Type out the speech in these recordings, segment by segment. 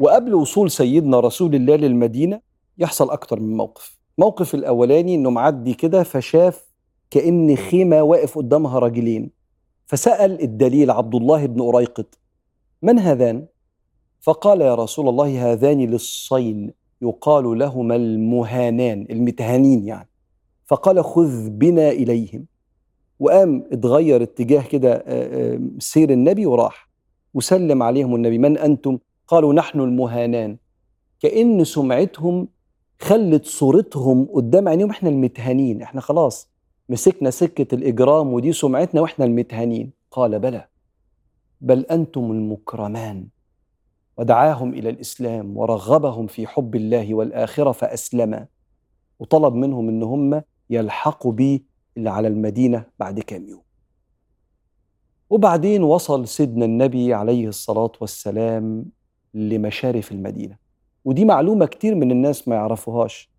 وقبل وصول سيدنا رسول الله للمدينة يحصل أكتر من موقف موقف الأولاني إنه معدي كده فشاف كأن خيمة واقف قدامها راجلين فسأل الدليل عبد الله بن أريقط من هذان؟ فقال يا رسول الله هذان للصين يقال لهما المهانان المتهانين يعني فقال خذ بنا إليهم وقام اتغير اتجاه كده سير النبي وراح وسلم عليهم النبي من أنتم؟ قالوا نحن المهانان. كأن سمعتهم خلت صورتهم قدام عينيهم إحنا المتهانين إحنا خلاص مسكنا سكة الإجرام ودي سمعتنا وإحنا المتهانين. قال بلى بل أنتم المكرمان. ودعاهم إلى الإسلام ورغبهم في حب الله والآخرة فأسلما. وطلب منهم إن هم يلحقوا بيه اللي على المدينة بعد كام يوم. وبعدين وصل سيدنا النبي عليه الصلاة والسلام لمشارف المدينة. ودي معلومة كتير من الناس ما يعرفوهاش.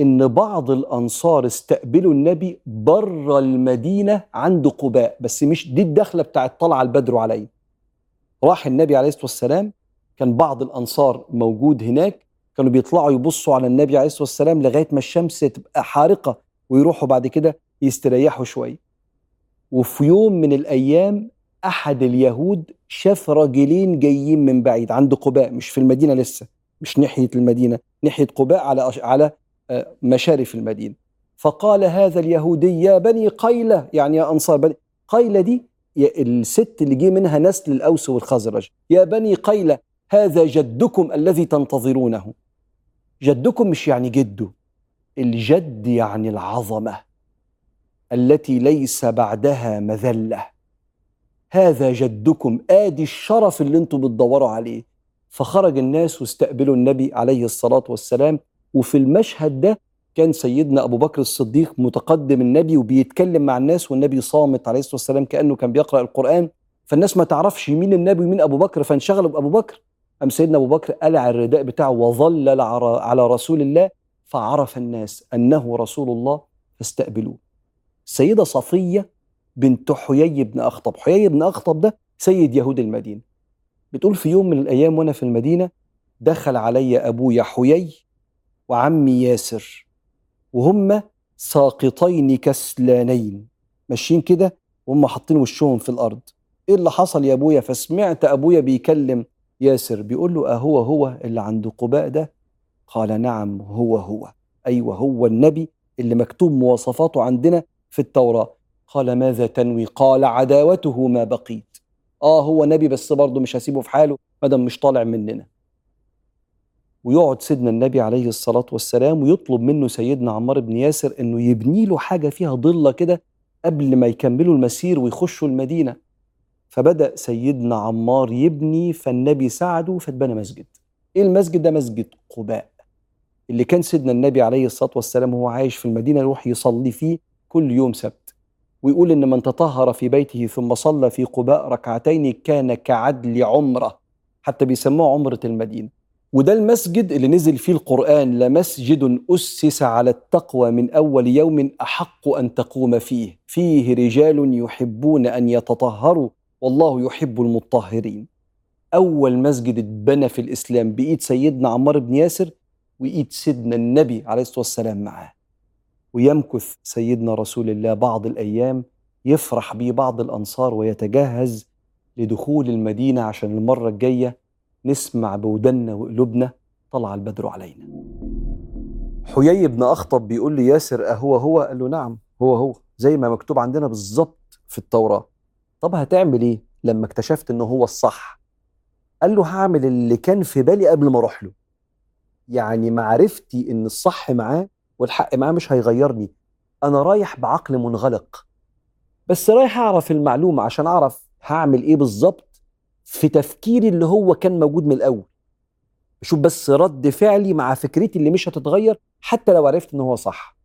إن بعض الأنصار استقبلوا النبي بره المدينة عند قباء بس مش دي الدخلة بتاعت طلع البدر عليه راح النبي عليه الصلاة والسلام كان بعض الأنصار موجود هناك كانوا بيطلعوا يبصوا على النبي عليه الصلاة والسلام لغاية ما الشمس تبقى حارقة ويروحوا بعد كده يستريحوا شوية. وفي يوم من الأيام أحد اليهود شاف راجلين جايين من بعيد عند قباء مش في المدينة لسه مش ناحية المدينة ناحية قباء على على مشارف المدينة. فقال هذا اليهودي يا بني قيلة يعني يا أنصار بني قيلة دي الست اللي جه منها نسل الأوس والخزرج. يا بني قيلة هذا جدكم الذي تنتظرونه. جدكم مش يعني جده الجد يعني العظمة التي ليس بعدها مذلة. هذا جدكم آدي الشرف اللي أنتم بتدوروا عليه. فخرج الناس واستقبلوا النبي عليه الصلاة والسلام وفي المشهد ده كان سيدنا أبو بكر الصديق متقدم النبي وبيتكلم مع الناس والنبي صامت عليه الصلاة والسلام كأنه كان بيقرأ القرآن. فالناس ما تعرفش مين النبي ومين أبو بكر فانشغلوا بأبو بكر. أم سيدنا أبو بكر قلع الرداء بتاعه وظلل على رسول الله فعرف الناس أنه رسول الله فاستقبلوه. السيدة صفية بنت حيي بن أخطب. حيي بن أخطب ده سيد يهود المدينة. بتقول في يوم من الأيام وأنا في المدينة دخل علي أبويا حيي وعمي ياسر وهم ساقطين كسلانين. ماشيين كده وهم حاطين وشهم في الأرض. إيه اللي حصل يا أبويا؟ فسمعت أبويا بيكلم ياسر بيقول له أهو هو اللي عند قباء ده؟ قال نعم هو هو. أيوة هو النبي اللي مكتوب مواصفاته عندنا في التوراة. قال ماذا تنوي؟ قال عداوته ما بقيت. آه هو نبي بس برضه مش هسيبه في حاله مادام مش طالع مننا. ويقعد سيدنا النبي عليه الصلاة والسلام ويطلب منه سيدنا عمار بن ياسر إنه يبني له حاجة فيها ضلة كده قبل ما يكملوا المسير ويخشوا المدينة. فبدأ سيدنا عمار يبني فالنبي ساعده فاتبنى مسجد. إيه المسجد ده؟ مسجد قباء. اللي كان سيدنا النبي عليه الصلاة والسلام وهو عايش في المدينة يروح يصلي فيه كل يوم سبت. ويقول إن من تطهر في بيته ثم صلى في قباء ركعتين كان كعدل عمرة حتى بيسموه عمرة المدينة. وده المسجد اللي نزل فيه القرآن لمسجد أسس على التقوى من أول يوم أحق أن تقوم فيه. فيه رجال يحبون أن يتطهروا والله يحب المطهرين. أول مسجد اتبنى في الإسلام بإيد سيدنا عمار بن ياسر وإيد سيدنا النبي عليه الصلاة والسلام معاه. ويمكث سيدنا رسول الله بعض الأيام يفرح بيه بعض الأنصار ويتجهز لدخول المدينة عشان المرة الجاية نسمع بودنا وقلوبنا طلع البدر علينا. حيي بن أخطب بيقول لي ياسر اهو هو؟ قال له نعم هو هو زي ما مكتوب عندنا بالظبط في التوراة. طب هتعمل إيه لما اكتشفت إنه هو الصح؟ قال له هعمل اللي كان في بالي قبل ما أروح له. يعني معرفتي إن الصح معاه والحق معاه مش هيغيرني. أنا رايح بعقل منغلق. بس رايح أعرف المعلومة عشان أعرف هعمل إيه بالظبط في تفكيري اللي هو كان موجود من الأول. شوف بس رد فعلي مع فكرتي اللي مش هتتغير حتى لو عرفت إن هو صح.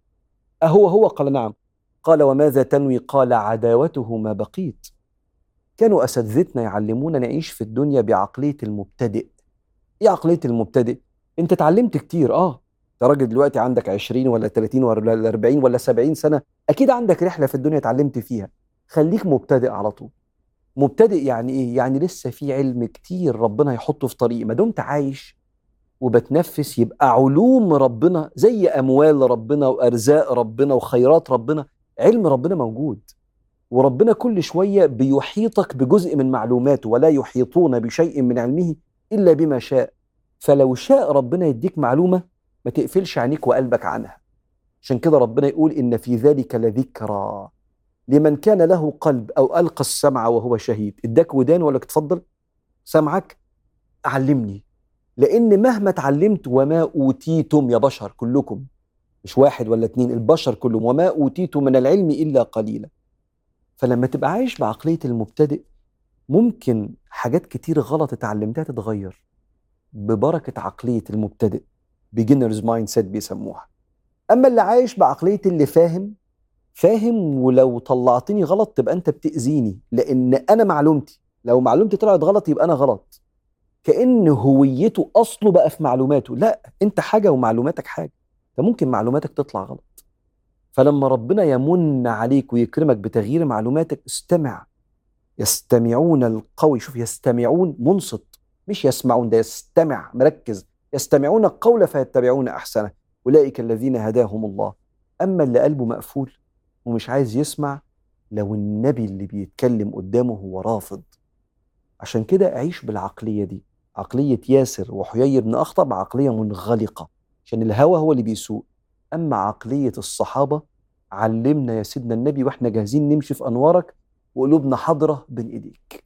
أهو هو قال نعم. قال وماذا تنوي؟ قال عداوته ما بقيت. كانوا أساتذتنا يعلمونا نعيش في الدنيا بعقلية المبتدئ. إيه عقلية المبتدئ؟ أنت اتعلمت كتير آه. انت راجل دلوقتي عندك 20 ولا 30 ولا 40 ولا 70 سنة أكيد عندك رحلة في الدنيا اتعلمت فيها. خليك مبتدئ على طول. مبتدئ يعني إيه؟ يعني لسه في علم كتير ربنا يحطه في طريقي ما دمت عايش وبتنفس يبقى علوم ربنا زي أموال ربنا وأرزاق ربنا وخيرات ربنا. علم ربنا موجود. وربنا كل شوية بيحيطك بجزء من معلوماته ولا يحيطون بشيء من علمه إلا بما شاء. فلو شاء ربنا يديك معلومة ما تقفلش عينيك وقلبك عنها. عشان كده ربنا يقول إن في ذلك لذكرى لمن كان له قلب أو ألقى السمع وهو شهيد. إداك ودان ولا تفضل؟ سمعك؟ علمني. لأن مهما اتعلمت وما أوتيتم يا بشر كلكم مش واحد ولا اتنين البشر كلهم وما أوتيتم من العلم إلا قليلا. فلما تبقى عايش بعقلية المبتدئ ممكن حاجات كتير غلط اتعلمتها تتغير ببركة عقلية المبتدئ. beginner's mindset بيسموها. أما اللي عايش بعقلية اللي فاهم فاهم ولو طلعتني غلط تبقى أنت بتأذيني لأن أنا معلومتي. لو معلومتي طلعت غلط يبقى أنا غلط. كأن هويته أصله بقى في معلوماته. لا أنت حاجة ومعلوماتك حاجة. فممكن معلوماتك تطلع غلط. فلما ربنا يمن عليك ويكرمك بتغيير معلوماتك استمع. يستمعون القول شوف يستمعون منصت. مش يسمعون ده يستمع. مركز. يستمعون القول فيتبعون أحسنه. أولئك الذين هداهم الله. أما اللي قلبه مقفول ومش عايز يسمع لو النبي اللي بيتكلم قدامه هو رافض. عشان كده عيش بالعقلية دي. عقلية ياسر وحيي بن أخطب عقلية منغلقة عشان الهوى هو اللي بيسوق. أما عقلية الصحابة علمنا يا سيدنا النبي وإحنا جاهزين نمشي في أنوارك وقلوبنا حاضرة بين إيديك.